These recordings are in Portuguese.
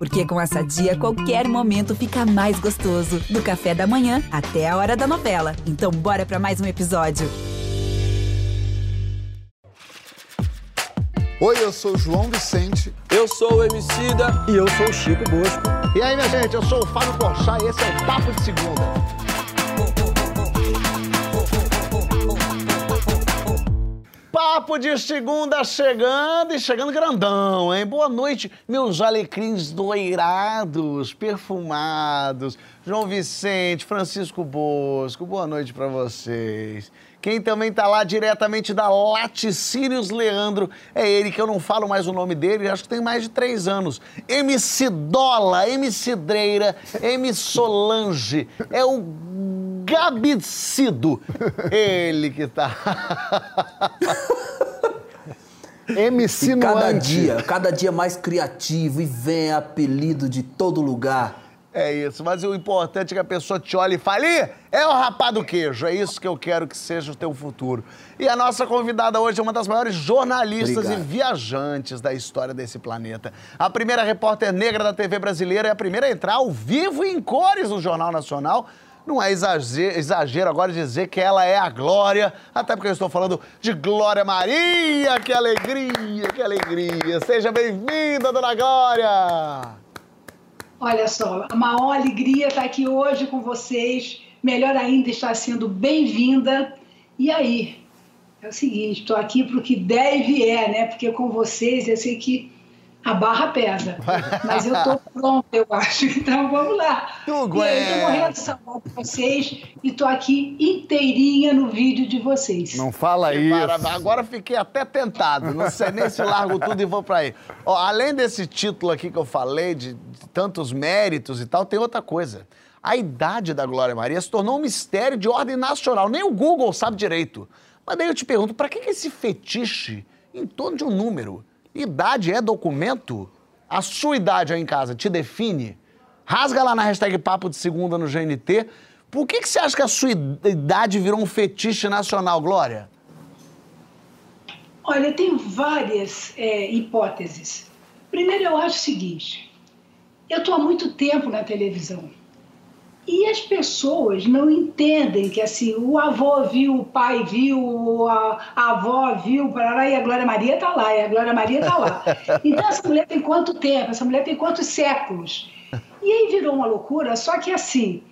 Porque com essa dia, qualquer momento fica mais gostoso. Do café da manhã até a hora da novela. Então, bora para mais um episódio. Oi, eu sou o João Vicente. Eu sou o Emicida. E eu sou o Chico Bosco. E aí, minha gente, eu sou o Fábio Porchat e esse é o Papo de Segunda. Papo de segunda chegando e chegando grandão, hein? Boa noite, meus alecrins doirados, perfumados. João Vicente, Francisco Bosco, boa noite para vocês. Quem também tá lá diretamente da Laticínios Leandro é ele, que eu não falo mais o nome dele, acho que tem mais de três anos. MC Dola, MC Dreira, MC Solange. É o Gabicido. Ele que tá. MC E cada Nuante. dia, cada dia mais criativo e vem apelido de todo lugar. É isso, mas o importante é que a pessoa te olhe e fale: "Ih, é o rapá do queijo, é isso que eu quero que seja o teu futuro. E a nossa convidada hoje é uma das maiores jornalistas Obrigado. e viajantes da história desse planeta. A primeira repórter negra da TV brasileira e a primeira a entrar ao vivo e em cores no Jornal Nacional. Não é exagero, agora dizer que ela é a Glória, até porque eu estou falando de Glória Maria. Que alegria, que alegria. Seja bem-vinda, dona Glória! Olha só, a maior alegria estar aqui hoje com vocês. Melhor ainda estar sendo bem-vinda. E aí? É o seguinte, estou aqui para o que deve é, né? Porque com vocês eu sei que a barra pesa. Mas eu estou pronta, eu acho. Então vamos lá. Tu e aí, estou aguenta. morrendo de saudade de vocês e estou aqui inteirinha no vídeo de vocês. Não fala Que isso. maravilha. Agora fiquei até tentado. Não sei nem se largo tudo e vou pra aí. Ó, além desse título aqui que eu falei, de, de tantos méritos e tal, tem outra coisa. A idade da Glória Maria se tornou um mistério de ordem nacional. Nem o Google sabe direito. Mas daí eu te pergunto, pra que que esse fetiche em torno de um número? Idade é documento? A sua idade aí em casa te define? Rasga lá na hashtag Papo de Segunda no GNT. Por que, que você acha que a sua idade virou um fetiche nacional, Glória? Olha, tem várias é, hipóteses. Primeiro, eu acho o seguinte: eu estou há muito tempo na televisão e as pessoas não entendem que assim o avô viu, o pai viu, a, a avó viu, parará, e a Glória Maria está lá, e a Glória Maria está lá. Então, essa mulher tem quanto tempo? Essa mulher tem quantos séculos? E aí virou uma loucura, só que assim,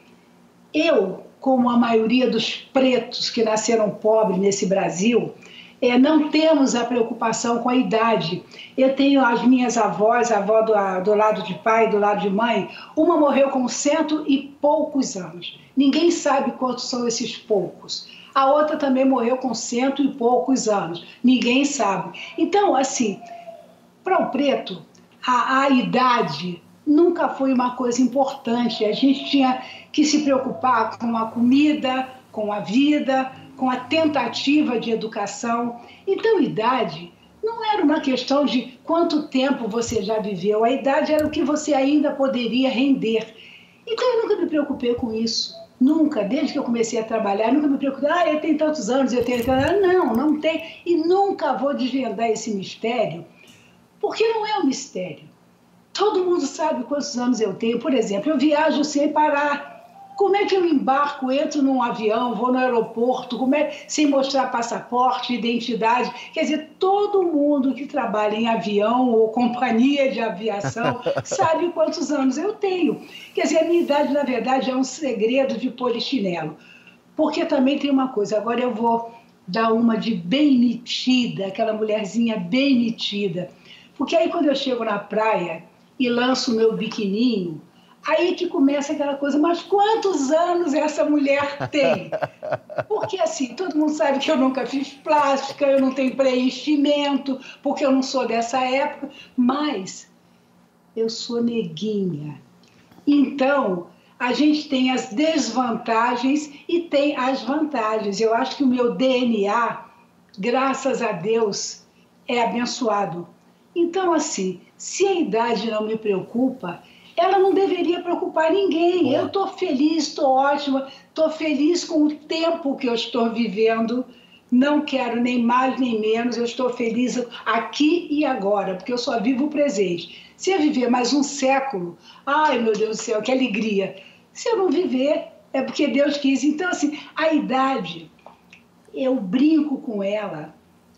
eu, como a maioria dos pretos que nasceram pobres nesse Brasil, é, não temos a preocupação com a idade. Eu tenho as minhas avós, a avó do, a- do lado de pai do lado de mãe, uma morreu com cento e poucos anos. Ninguém sabe quantos são esses poucos. A outra também morreu com cento e poucos anos. Ninguém sabe. Então, assim, para o preto, a, a idade nunca foi uma coisa importante. A gente tinha que se preocupar com a comida, com a vida, com a tentativa de educação. Então, idade não era uma questão de quanto tempo você já viveu, a idade era o que você ainda poderia render. Então, eu nunca me preocupei com isso. Nunca, desde que eu comecei a trabalhar, nunca me preocupei. Ah, eu tenho tantos anos, eu tenho tantos anos. Não, não tem. E nunca vou desvendar esse mistério, porque não é um mistério. Todo mundo sabe quantos anos eu tenho. Por exemplo, eu viajo sem parar. Como é que eu embarco, entro num avião, vou no aeroporto, como é, sem mostrar passaporte, identidade? Quer dizer, todo mundo que trabalha em avião ou companhia de aviação sabe quantos anos eu tenho. Quer dizer, a minha idade, na verdade, é um segredo de polichinelo. Porque também tem uma coisa, agora eu vou dar uma de bem metida, aquela mulherzinha bem metida. Porque aí quando eu chego na praia e lanço o meu biquininho, aí que começa aquela coisa, mas quantos anos essa mulher tem? Porque assim, todo mundo sabe que eu nunca fiz plástica, eu não tenho preenchimento, porque eu não sou dessa época, mas eu sou neguinha. Então, a gente tem as desvantagens e tem as vantagens. Eu acho que o meu DNA, graças a Deus, é abençoado. Então, assim, se a idade não me preocupa, ela não deveria preocupar ninguém. Eu estou feliz, estou ótima, estou feliz com o tempo que eu estou vivendo. Não quero nem mais nem menos, eu estou feliz aqui e agora, porque eu só vivo o presente. Se eu viver mais um século, ai meu Deus do céu, que alegria. Se eu não viver, é porque Deus quis. Então, assim, a idade, eu brinco com ela,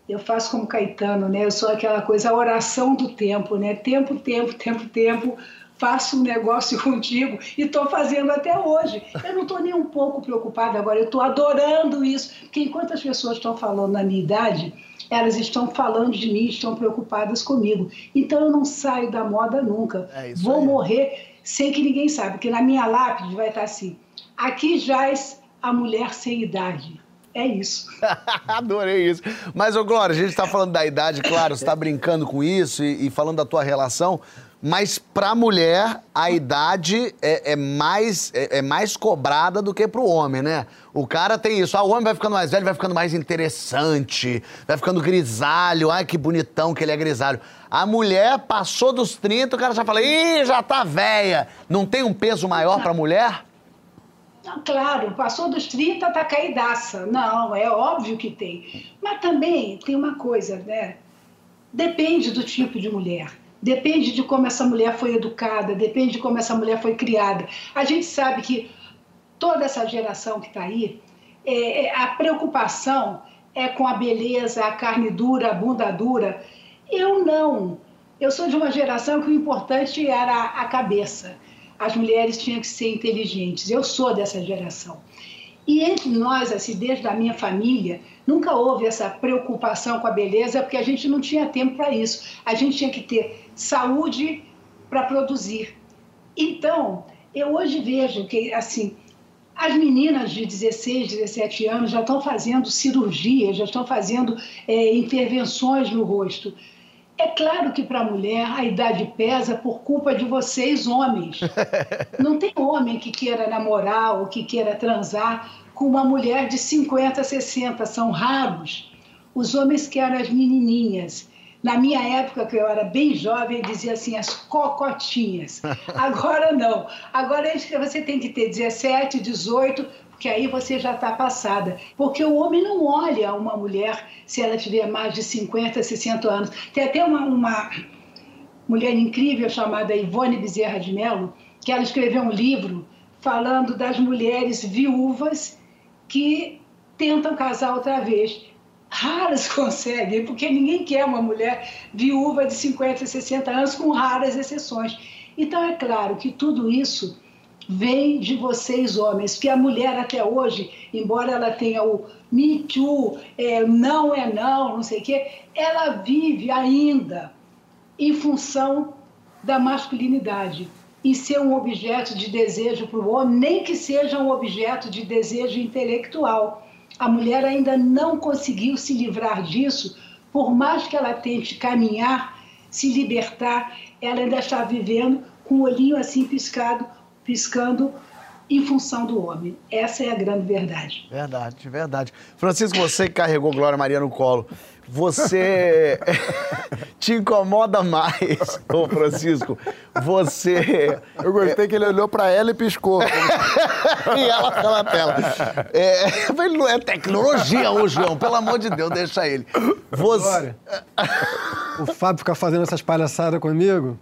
eu faço como Caetano, né? Eu sou aquela coisa, a oração do tempo, né? Tempo, tempo, tempo, tempo. Faço um negócio contigo e estou fazendo até hoje. Eu não estou nem um pouco preocupada agora, eu estou adorando isso. Porque enquanto as pessoas estão falando na minha idade, elas estão falando de mim, estão preocupadas comigo. Então eu não saio da moda nunca. É Vou aí. morrer sem que ninguém saiba, porque na minha lápide vai estar assim: aqui jaz a mulher sem idade. É isso. Adorei isso. Mas, ô Glória, a gente tá falando da idade, claro, você tá brincando com isso e, e falando da tua relação, mas pra mulher, a idade é, é mais, é, é mais cobrada do que pro homem, né? O cara tem isso. Ah, o homem vai ficando mais velho, vai ficando mais interessante, vai ficando grisalho. Ai, que bonitão que ele é grisalho. A mulher passou dos 30, o cara já fala, ih, já tá velha. Não tem um peso maior pra mulher? Não, claro, passou dos 30, tá caidaça. Não, é óbvio que tem. Mas também tem uma coisa, né? Depende do tipo de mulher. Depende de como essa mulher foi educada, depende de como essa mulher foi criada. A gente sabe que toda essa geração que está aí, é, é, a preocupação é com a beleza, a carne dura, a bunda dura. Eu não. Eu sou de uma geração que o importante era a cabeça. As mulheres tinham que ser inteligentes. Eu sou dessa geração. E entre nós, assim, desde a minha família, nunca houve essa preocupação com a beleza, porque a gente não tinha tempo para isso. A gente tinha que ter saúde para produzir. Então, eu hoje vejo que, assim, as meninas de 16, 17 anos já estão fazendo cirurgia, já estão fazendo é, intervenções no rosto. É claro que para a mulher a idade pesa por culpa de vocês, homens. Não tem homem que queira namorar ou que queira transar com uma mulher de 50, 60, são raros. Os homens querem as menininhas. Na minha época, que eu era bem jovem, dizia assim, as cocotinhas. Agora não. Agora você tem que ter 17, 18, porque aí você já está passada. Porque o homem não olha uma mulher se ela tiver mais de 50, 60 anos. Tem até uma, uma mulher incrível chamada Ivone Bezerra de Mello, que ela escreveu um livro falando das mulheres viúvas que tentam casar outra vez. Raras conseguem, porque ninguém quer uma mulher viúva de 50, 60 anos, com raras exceções. Então, é claro que tudo isso vem de vocês, homens, que a mulher até hoje, embora ela tenha o Me Too, é, não é não, não sei o quê, ela vive ainda em função da masculinidade e ser um objeto de desejo para o homem, nem que seja um objeto de desejo intelectual. A mulher ainda não conseguiu se livrar disso, por mais que ela tente caminhar, se libertar, ela ainda está vivendo com o olhinho assim piscado, piscando em função do homem. Essa é a grande verdade. Verdade, verdade. Francisco, você que carregou Glória Maria no colo, você te incomoda mais, ô Francisco, você... Eu gostei que ele olhou pra ela e piscou. e ela tá na tela. É, ele não é tecnologia hoje, João, pelo amor de Deus, deixa ele. Você... Glória. O Fábio fica fazendo essas palhaçadas comigo.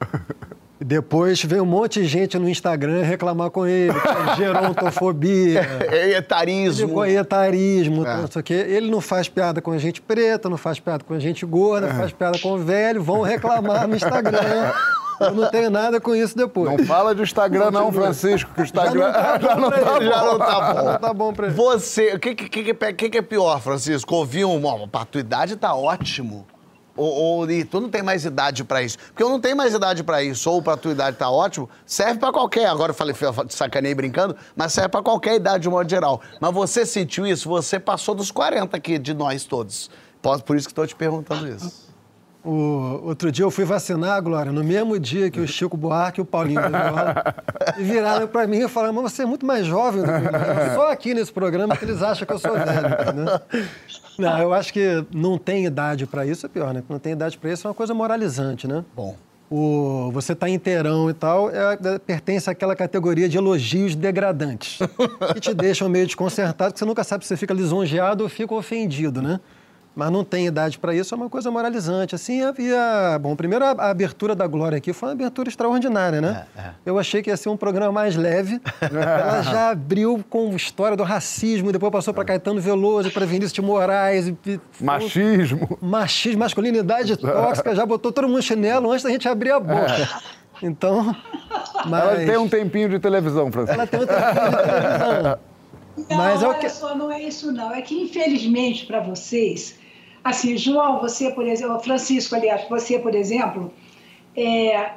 Depois vem um monte de gente no Instagram reclamar com ele, que é gerontofobia, É etarismo. com etarismo, não sei o quê. Ele não faz piada com a gente preta, não faz piada com a gente gorda, faz piada com o velho, vão reclamar no Instagram. Eu não tenho nada com isso depois. Não fala de Instagram, não, Francisco, que o Instagram Já não tá bom pra ele. Já não tá bom. Não tá bom pra ele. Você, o que, que, que, que- é pior, Francisco? Ouvir um. Ó, pra tua idade tá ótimo. Ou, ou tu não tem mais idade pra isso. Porque eu não tenho mais idade pra isso, ou pra tua idade tá ótimo, serve pra qualquer. Agora eu falei, sacanei brincando, mas serve pra qualquer idade de modo geral. Mas você sentiu isso? Você passou dos 40 aqui, de nós todos. Por isso que tô te perguntando isso. O, outro dia eu fui vacinar, Glória, no mesmo dia que o Chico Buarque e o Paulinho Viola, e viraram pra mim e falaram, mas você é muito mais jovem do que eu. Só aqui nesse programa que eles acham que eu sou velho, entendeu? Não, eu acho que não tem idade pra isso, é pior, né? Não tem idade pra isso é uma coisa moralizante, né? Bom. O, você tá inteirão e tal, é, é- pertence àquela categoria de elogios degradantes, que te deixam meio desconcertado, que você nunca sabe se você fica lisonjeado ou fica ofendido, né? Mas não tem idade para isso, é uma coisa moralizante. Assim, havia. Bom, primeiro a, a abertura da Glória aqui foi uma abertura extraordinária, né? É, é. Eu achei que ia ser um programa mais leve. Ela já abriu com história do racismo, depois passou para Caetano Veloso, para Vinícius de Moraes. E, machismo. Machismo, masculinidade tóxica, já botou todo mundo chinelo antes da gente abrir a boca. É. Então. Mas... Ela tem um tempinho de televisão, Francisco. Ela tem um tempinho de televisão. Não, Mas é olha que... só, não é isso não. É que, infelizmente, para vocês, assim, João, você, por exemplo, Francisco, aliás, você, por exemplo, é,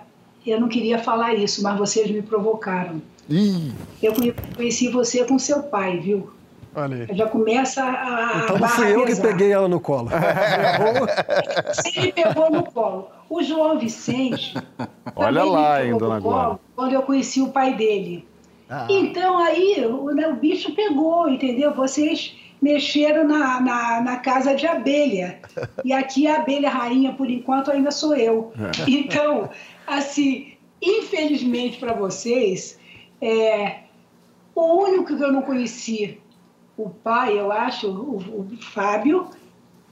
eu não queria falar isso, mas vocês me provocaram. Ih. Eu conheci você com seu pai, viu? Olha aí. Já começa a. Então não fui eu que peguei ela no colo. Ele pegou no colo. O João Vicente. Olha lá ainda na colo Quando eu conheci o pai dele. Ah. Então aí o, né, o bicho pegou, entendeu? Vocês mexeram na, na, na, casa de abelha. E aqui a abelha rainha, por enquanto, ainda sou eu. Então, assim, infelizmente para vocês, é, o único que eu não conheci, o pai, eu acho, o, o Fábio,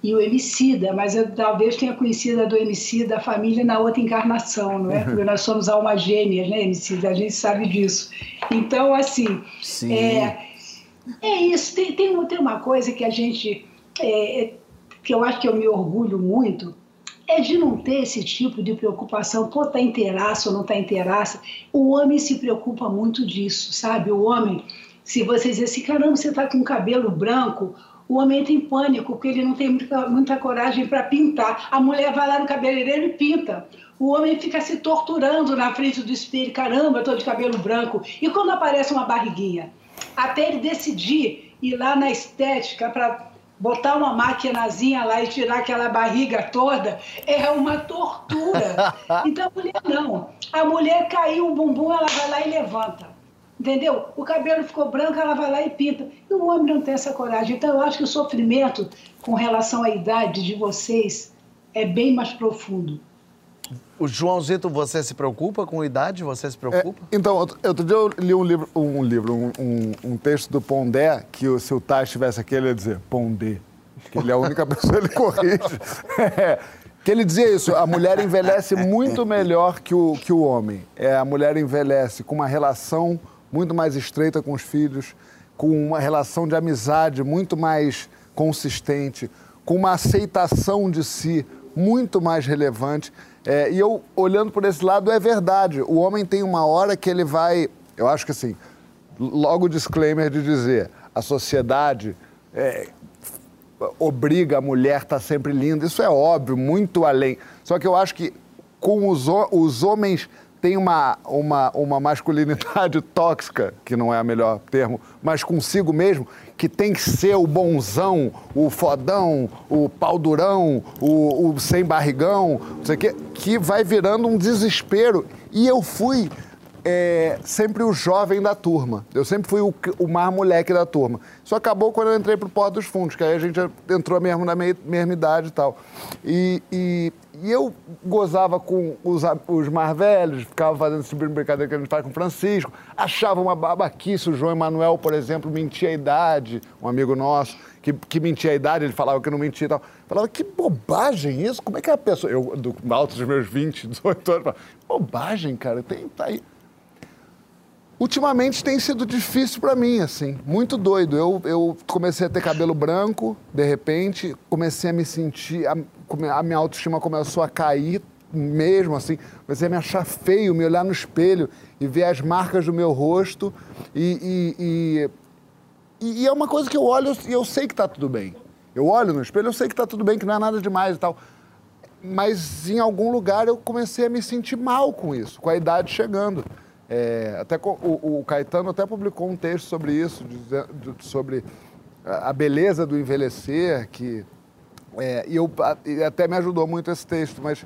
e o Emicida, mas eu talvez tenha conhecido a do Emicida, a família, na outra encarnação, não é? Porque nós somos almas gêmeas, né, Emicida? A gente sabe disso. Então, assim, é, é, isso. Tem, tem, tem, uma coisa que a gente, é, é, que eu acho que eu me orgulho muito, é de não ter esse tipo de preocupação, pô, tá inteiraço ou não tá inteiraça. O homem se preocupa muito disso, sabe? O homem, se você dizer assim, caramba, você tá com cabelo branco o homem entra em pânico, porque ele não tem muita, muita coragem para pintar. A mulher vai lá no cabeleireiro e pinta. O homem fica se torturando na frente do espelho, caramba, estou de cabelo branco. E quando aparece uma barriguinha? Até ele decidir ir lá na estética para botar uma maquinazinha lá e tirar aquela barriga toda, é uma tortura. Então a mulher não. A mulher caiu o bumbum, ela vai lá e levanta. Entendeu? O cabelo ficou branco, ela vai lá e pinta. E o homem não tem essa coragem. Então, eu acho que o sofrimento com relação à idade de vocês é bem mais profundo. O Joãozito, você se preocupa com idade? Você se preocupa? É, então, outro dia eu li um livro, um, livro, um, um, um texto do Pondé, que se o Tais estivesse aqui, ele ia dizer Pondé. Que ele é a única pessoa que ele corrige. É, que ele dizia isso, a mulher envelhece muito melhor que o, que o homem. É, a mulher envelhece com uma relação muito mais estreita com os filhos, com uma relação de amizade muito mais consistente, com uma aceitação de si muito mais relevante. É, e eu, olhando por esse lado, é verdade. O homem tem uma hora que ele vai. Eu acho que assim, logo o disclaimer de dizer: a sociedade é, obriga a mulher a estar sempre linda. Isso é óbvio, muito além. Só que eu acho que com os, os homens tem uma, uma, uma masculinidade tóxica, que não é o melhor termo, mas consigo mesmo, que tem que ser o bonzão, o fodão, o pau durão, o, o sem barrigão, não sei o quê, que vai virando um desespero. E eu fui é, sempre o jovem da turma. Eu sempre fui o, o mais moleque da turma. Isso acabou quando eu entrei pro Porto dos Fundos, que aí a gente entrou mesmo na mesma idade e tal. E, e, e eu gozava com os, os mais velhos, ficava fazendo esse tipo de brincadeira que a gente faz com o Francisco, achava uma babaquice, o João Emanuel, por exemplo, mentia a idade, um amigo nosso, que, que mentia a idade, ele falava que não mentia e tal. Falava, que bobagem isso, como é que é a pessoa... Eu, do alto dos meus 20, 18 anos, falava, bobagem, cara, tem, tá aí... Ultimamente tem sido difícil para mim, assim, muito doido. Eu, eu comecei a ter cabelo branco, de repente, comecei a me sentir, a, a minha autoestima começou a cair mesmo, assim, comecei a me achar feio, me olhar no espelho e ver as marcas do meu rosto e, e, e, e é uma coisa que eu olho e eu sei que está tudo bem. Eu olho no espelho, eu sei que está tudo bem, que não é nada demais e tal. Mas em algum lugar eu comecei a me sentir mal com isso, com a idade chegando. É, até o, o, Caetano até publicou um texto sobre isso, sobre a beleza do envelhecer, que é, e, eu, até me ajudou muito esse texto, mas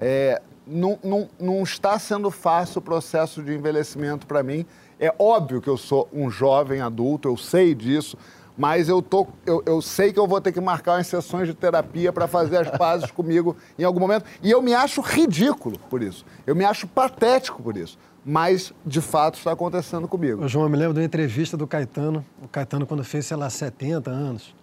é, não, não, não está sendo fácil o processo de envelhecimento para mim. É óbvio que eu sou um jovem adulto, eu sei disso, mas eu, tô, eu, eu sei que eu vou ter que marcar umas sessões de terapia para fazer as pazes comigo em algum momento. E eu me acho ridículo por isso. Eu me acho patético por isso mas de fato está acontecendo comigo. João, eu me lembro de uma entrevista do Caetano, o Caetano quando fez, sei lá, 70 anos.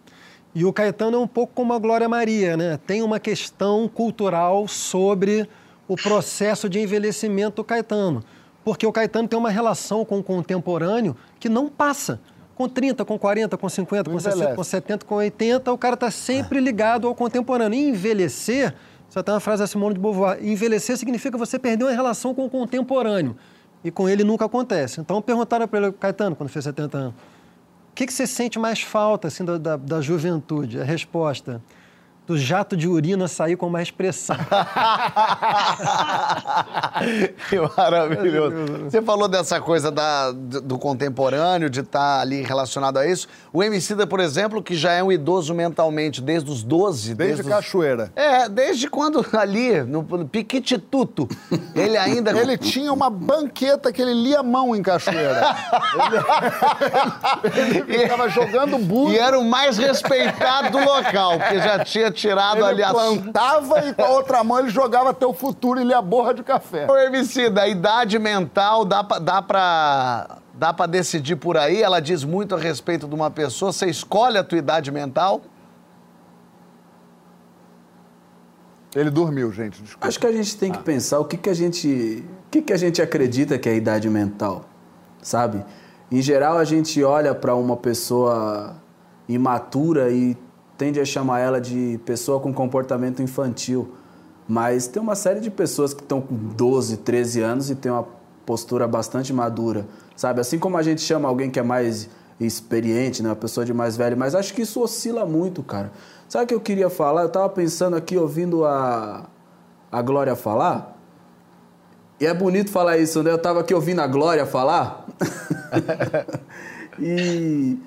E o Caetano é um pouco como a Glória Maria, né? Tem uma questão cultural sobre o processo de envelhecimento do Caetano. Porque o Caetano tem uma relação com o contemporâneo que não passa. Com 30, com 40, com 50, com Não 60, envelhece. com 70, com 80, o cara está sempre ligado ao contemporâneo. E envelhecer, você tem uma frase da Simone de Beauvoir, envelhecer significa você perder uma relação com o contemporâneo. E com ele nunca acontece. Então perguntaram para ele, Caetano, quando fez 70 anos, o que, que você sente mais falta assim, da, da, da juventude? A resposta, do jato de urina sair com mais pressão. que maravilhoso. Você falou dessa coisa da- do contemporâneo, de estar ali relacionado a isso. O Emicida, por exemplo, que já é um idoso mentalmente desde os 12. Desde os- Cachoeira. É, desde quando ali, no, Piquitituto, ele ainda... Ele tinha uma banqueta que ele lia a mão em Cachoeira. ele, ele ficava jogando burro. E era o mais respeitado do local, porque já tinha tirado ali Ele a... plantava e com a outra mão ele jogava até o futuro e lia a borra de café. Ô, Emicida, a idade mental dá pra, dá pra... Dá pra decidir por aí? Ela diz muito a respeito de uma pessoa. Você escolhe a tua idade mental? Ele dormiu, gente, desculpa. Acho que a gente tem que pensar o que, que a gente. O que, que a gente acredita que é a idade mental, sabe? Em geral, a gente olha para uma pessoa imatura e tende a chamar ela de pessoa com comportamento infantil. Mas tem uma série de pessoas que estão com 12, 13 anos e tem uma postura bastante madura, sabe? Assim como a gente chama alguém que é mais experiente, né? Uma pessoa de mais velho, mas acho que isso oscila muito, cara. Sabe o que eu queria falar? Eu tava pensando aqui, ouvindo a, a Glória falar. E é bonito falar isso, né? Eu tava aqui ouvindo a Glória falar. e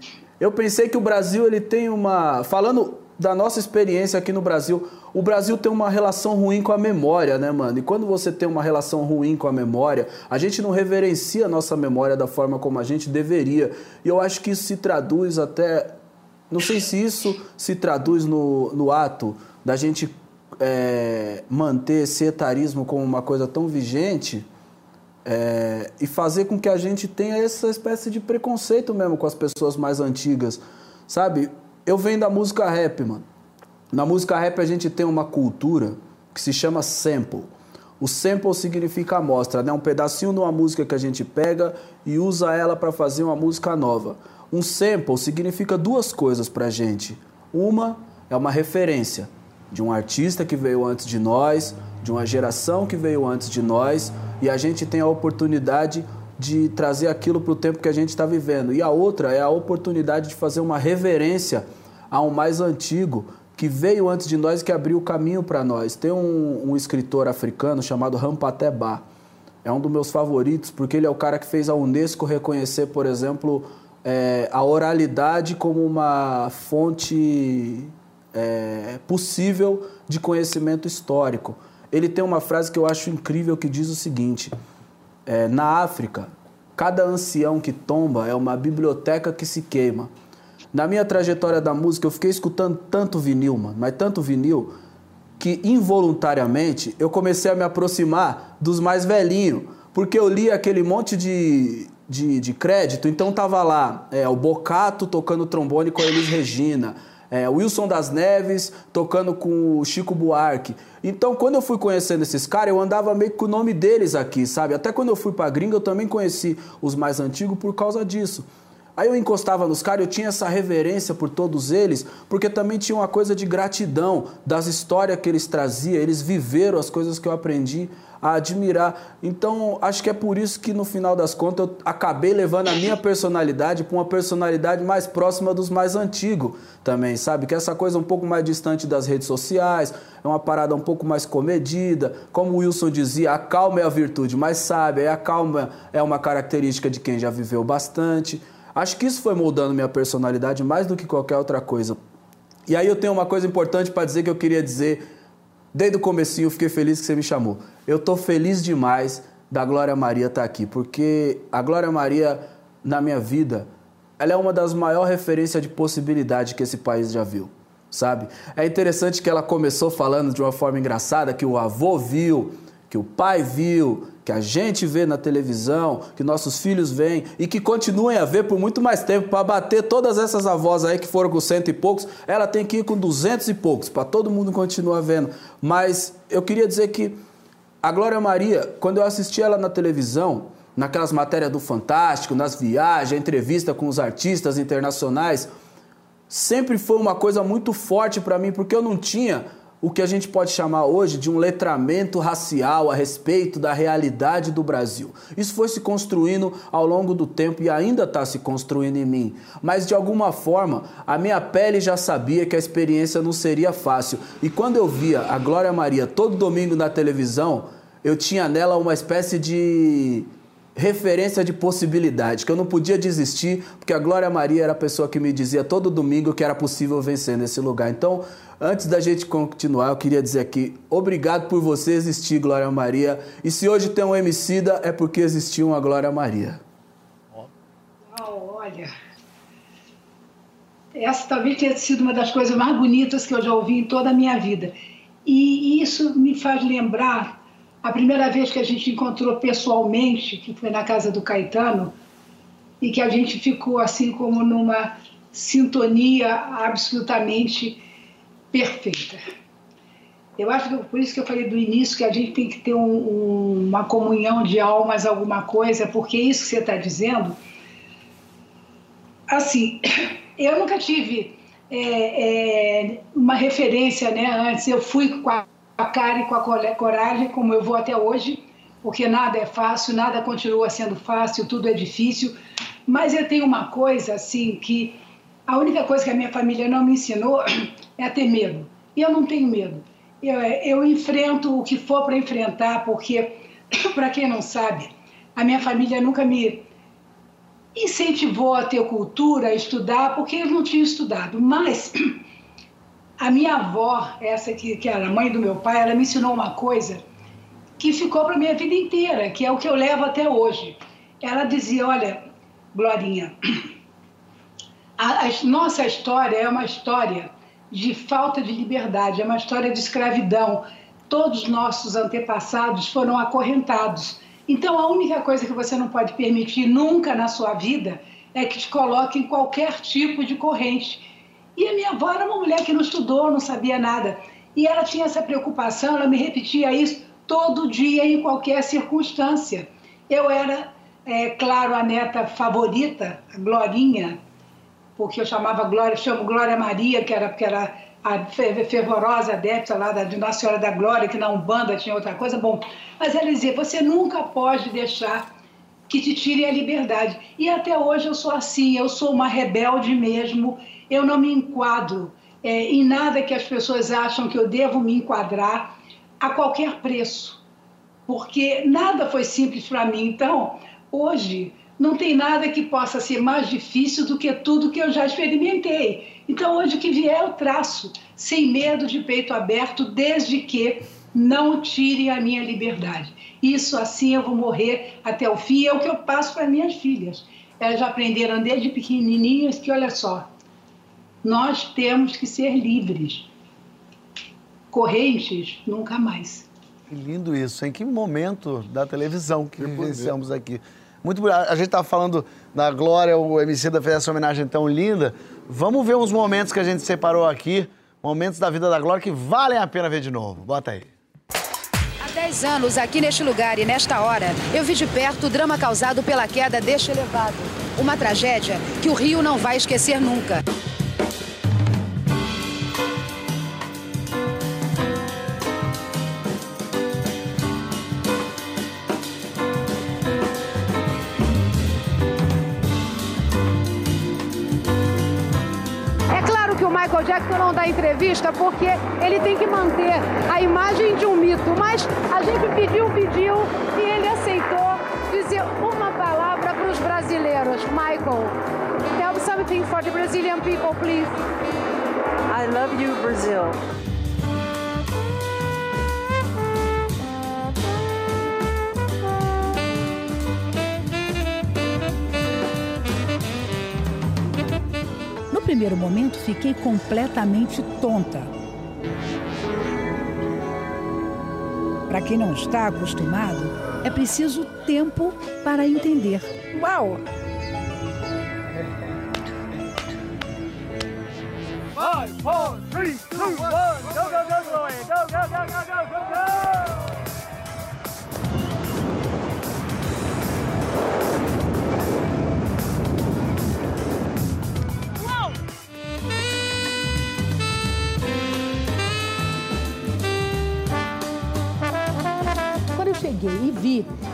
eu pensei que o Brasil ele tem uma. Falando da nossa experiência aqui no Brasil, o Brasil tem uma relação ruim com a memória, né, mano? E quando você tem uma relação ruim com a memória, a gente não reverencia a nossa memória da forma como a gente deveria. E eu acho que isso se traduz até. Não sei se isso se traduz no, no ato da gente é, manter esse etarismo como uma coisa tão vigente é, e fazer com que a gente tenha essa espécie de preconceito mesmo com as pessoas mais antigas, sabe? Eu venho da música rap, mano. Na música rap a gente tem uma cultura que se chama sample. O sample significa amostra, né? Um pedacinho de uma música que a gente pega e usa ela para fazer uma música nova. Um sample significa duas coisas pra gente. Uma é uma referência de um artista que veio antes de nós, de uma geração que veio antes de nós, e a gente tem a oportunidade de trazer aquilo para o tempo que a gente está vivendo. E a outra é a oportunidade de fazer uma reverência a um mais antigo que veio antes de nós que abriu o caminho para nós. Tem um, um escritor africano chamado Rampateba. É um dos meus favoritos porque ele é o cara que fez a Unesco reconhecer, por exemplo, é, a oralidade como uma fonte é, possível de conhecimento histórico. Ele tem uma frase que eu acho incrível que diz o seguinte: é, na África, cada ancião que tomba é uma biblioteca que se queima. Na minha trajetória da música, eu fiquei escutando tanto vinil, mano, mas tanto vinil, que involuntariamente eu comecei a me aproximar dos mais velhinhos, porque eu li aquele monte de, de, de crédito, então tava lá é, o Bocato tocando trombone com a Elis Regina, é, Wilson das Neves tocando com o Chico Buarque. Então, quando eu fui conhecendo esses caras, eu andava meio que com o nome deles aqui, sabe? Até quando eu fui pra gringa, eu também conheci os mais antigos por causa disso. Aí eu encostava nos caras, eu tinha essa reverência por todos eles, porque também tinha uma coisa de gratidão das histórias que eles traziam, eles viveram as coisas que eu aprendi a admirar. Então, acho que é por isso que no final das contas eu acabei levando a minha personalidade para uma personalidade mais próxima dos mais antigos também, sabe? Que é essa coisa um pouco mais distante das redes sociais, é uma parada um pouco mais comedida. Como o Wilson dizia, a calma é a virtude mais sábia, a calma é uma característica de quem já viveu bastante. Acho que isso foi moldando minha personalidade mais do que qualquer outra coisa. E aí eu tenho uma coisa importante para dizer que eu queria dizer desde o comecinho, fiquei feliz que você me chamou. Eu tô feliz demais da Glória Maria estar aqui, porque a Glória Maria na minha vida, ela é uma das maiores referências de possibilidade que esse país já viu, sabe? É interessante que ela começou falando de uma forma engraçada que o avô viu, que o pai viu, que a gente vê na televisão, que nossos filhos veem e que continuem a ver por muito mais tempo para bater todas essas avós aí que foram com cento e poucos, ela tem que ir com duzentos e poucos para todo mundo continuar vendo. Mas eu queria dizer que a Glória Maria, quando eu assisti ela na televisão, naquelas matérias do Fantástico, nas viagens, entrevista com os artistas internacionais, sempre foi uma coisa muito forte para mim, porque eu não tinha o que a gente pode chamar hoje de um letramento racial a respeito da realidade do Brasil. Isso foi se construindo ao longo do tempo e ainda está se construindo em mim. Mas de alguma forma, a minha pele já sabia que a experiência não seria fácil. E quando eu via a Glória Maria todo domingo na televisão, eu tinha nela uma espécie de referência de possibilidade, que eu não podia desistir, porque a Glória Maria era a pessoa que me dizia todo domingo que era possível vencer nesse lugar. Então, antes da gente continuar, eu queria dizer aqui, obrigado por você existir, Glória Maria. E se hoje tem um Emicida, é porque existiu uma Glória Maria. Olha, essa talvez tenha sido uma das coisas mais bonitas que eu já ouvi em toda a minha vida. E isso me faz lembrar a primeira vez que a gente encontrou pessoalmente, que foi na casa do Caetano, e que a gente ficou assim como numa sintonia absolutamente perfeita. Eu acho que por isso que eu falei do início que a gente tem que ter um, um, uma comunhão de almas, alguma coisa, porque isso que você está dizendo, assim, eu nunca tive é, é, uma referência, né? Antes eu fui com a a cara e com a coragem, como eu vou até hoje, porque nada é fácil, nada continua sendo fácil, tudo é difícil. Mas eu tenho uma coisa assim que a única coisa que a minha família não me ensinou é ter medo. E eu não tenho medo. Eu, eu enfrento o que for para enfrentar, porque, para quem não sabe, a minha família nunca me incentivou a ter cultura, a estudar, porque eu não tinha estudado. Mas a minha avó, essa que, que era mãe do meu pai, ela me ensinou uma coisa que ficou para minha vida inteira, que é o que eu levo até hoje. Ela dizia: Olha, Glorinha, a, a nossa história é uma história de falta de liberdade, é uma história de escravidão. Todos os nossos antepassados foram acorrentados. Então, a única coisa que você não pode permitir nunca na sua vida é que te coloque em qualquer tipo de corrente. E a minha avó era uma mulher que não estudou, não sabia nada. E ela tinha essa preocupação, ela me repetia isso todo dia, em qualquer circunstância. Eu era, é, claro, a neta favorita, a Glorinha, porque eu chamava Glória, chamo Glória Maria, que era, que era a fervorosa adepta lá da, de Nossa Senhora da Glória, que na Umbanda tinha outra coisa. Bom, mas ela dizia: você nunca pode deixar que te tirem a liberdade. E até hoje eu sou assim, eu sou uma rebelde mesmo eu não me enquadro é, em nada que as pessoas acham que eu devo me enquadrar a qualquer preço, porque nada foi simples para mim. Então, hoje, não tem nada que possa ser mais difícil do que tudo que eu já experimentei. Então, hoje, o que vier, eu traço, sem medo de peito aberto, desde que não tirem a minha liberdade. Isso assim eu vou morrer até o fim, é o que eu passo para minhas filhas. Elas já aprenderam desde pequenininhas que, olha só, nós temos que ser livres. Correntes, nunca mais. Que lindo isso, em que momento da televisão que vivenciamos aqui. Muito bonito. A gente estava falando da Glória, o MC da fez essa homenagem tão linda. Vamos ver uns momentos que a gente separou aqui, momentos da vida da Glória que valem a pena ver de novo. Bota aí. Há 10 anos, aqui neste lugar e nesta hora, eu vi de perto o drama causado pela queda deste elevado. Uma tragédia que o Rio não vai esquecer nunca. Entrevista porque ele tem que manter a imagem de um mito. Mas a gente pediu, pediu e ele aceitou dizer uma palavra para os brasileiros. Michael, tell something for the Brazilian people, please. I love you, Brazil. Primeiro momento, fiquei completamente tonta. Para quem não está acostumado, É preciso tempo para entender. Uau! Five, four, three, two, one.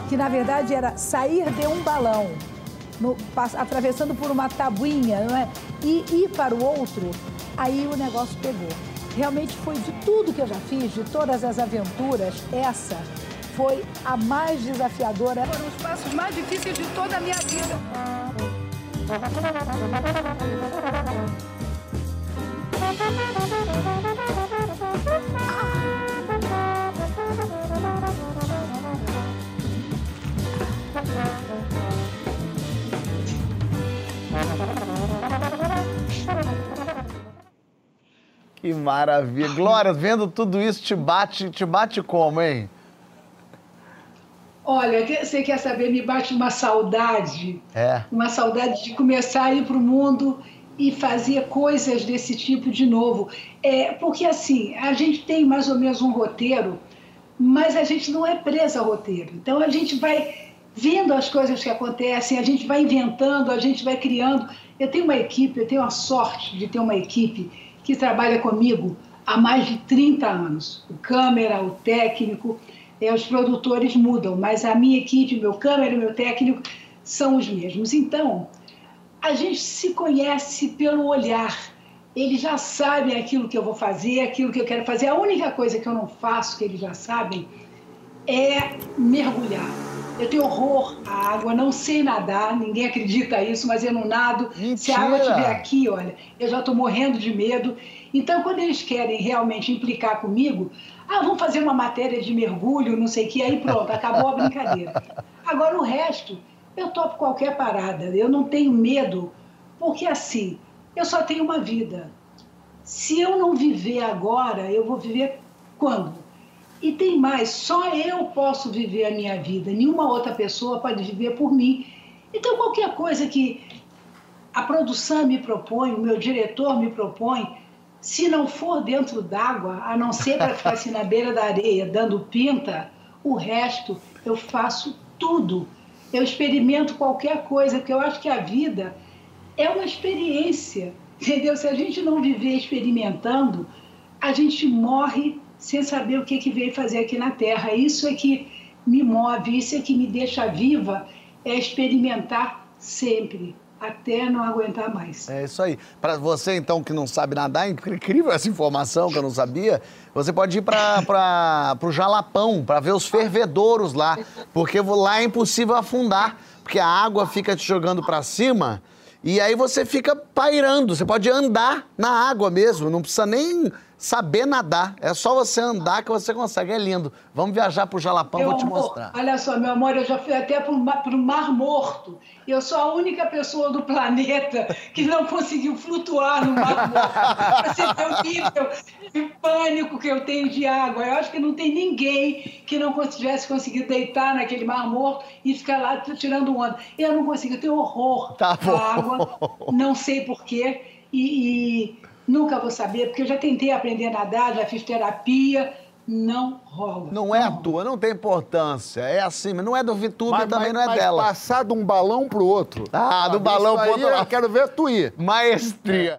Que na verdade era sair de um balão, no- atravessando por uma tabuinha, não é? E ir para o outro, aí o negócio pegou. Realmente foi de tudo que eu já fiz, de todas as aventuras, essa foi a mais desafiadora. Foram os passos mais difíceis de toda a minha vida. Que maravilha. Glória, vendo tudo isso, te bate, te bate como, hein? Olha, você quer saber, me bate uma saudade, É. uma saudade de começar a ir para o mundo e fazer coisas desse tipo de novo. É, porque assim, a gente tem mais ou menos um roteiro, mas a gente não é presa ao roteiro. Então a gente vai vendo as coisas que acontecem, a gente vai inventando, a gente vai criando. Eu tenho uma equipe, eu tenho a sorte de ter uma equipe que trabalha comigo há mais de 30 anos. O câmera, o técnico, é, os produtores mudam, mas a minha equipe, meu câmera meu técnico são os mesmos. Então, a gente se conhece pelo olhar. Eles já sabem aquilo que eu vou fazer, aquilo que eu quero fazer. A única coisa que eu não faço, que eles já sabem, é mergulhar. Eu tenho horror à água, não sei nadar, ninguém acredita isso, mas eu não nado. Se a água Mentira! estiver aqui, olha, eu já estou morrendo de medo. Então, quando eles querem realmente implicar comigo, ah, vamos fazer uma matéria de mergulho, não sei o que, aí pronto, acabou a brincadeira. Agora, o resto, eu topo qualquer parada, eu não tenho medo, porque assim, eu só tenho uma vida. Se eu não viver agora, eu vou viver quando? E tem mais, só eu posso viver a minha vida, nenhuma outra pessoa pode viver por mim. Então, qualquer coisa que a produção me propõe, o meu diretor me propõe, se não for dentro d'água, a não ser para ficar assim na beira da areia dando pinta, o resto eu faço tudo. Eu experimento qualquer coisa, porque eu acho que a vida é uma experiência, entendeu? Se a gente não viver experimentando, a gente morre sem saber o que, que veio fazer aqui na Terra. Isso é que me move, isso é que me deixa viva, é experimentar sempre, até não aguentar mais. É isso aí. Para você, então, que não sabe nadar, é incrível essa informação que eu não sabia, você pode ir para o Jalapão, para ver os fervedouros lá, porque lá é impossível afundar, porque a água fica te jogando para cima e aí você fica pairando, você pode andar na água mesmo, não precisa nem saber nadar, é só você andar que você consegue, é lindo. Vamos viajar para o Jalapão, Meu vou te amor, mostrar. Olha só, meu amor, eu já fui até para o mar, Morto. E eu sou a única pessoa do planeta que não conseguiu flutuar no Mar Morto. Você ver o nível de pânico que eu tenho de água. Eu acho que não tem ninguém que não tivesse conseguido deitar naquele Mar Morto e ficar lá tirando onda. Eu não consigo, eu tenho horror Tá à água. Não sei porquê. E, e nunca vou saber, porque eu já tentei aprender a nadar, já fiz terapia. Não rola. Não é a tua, não tem importância. É assim, mas não é do Vitube, Mas, também mas- não é mas dela. passar de um balão pro outro. Ah, do Sabe, balão pro aí outro Eu lado. quero ver tu ir. Maestria.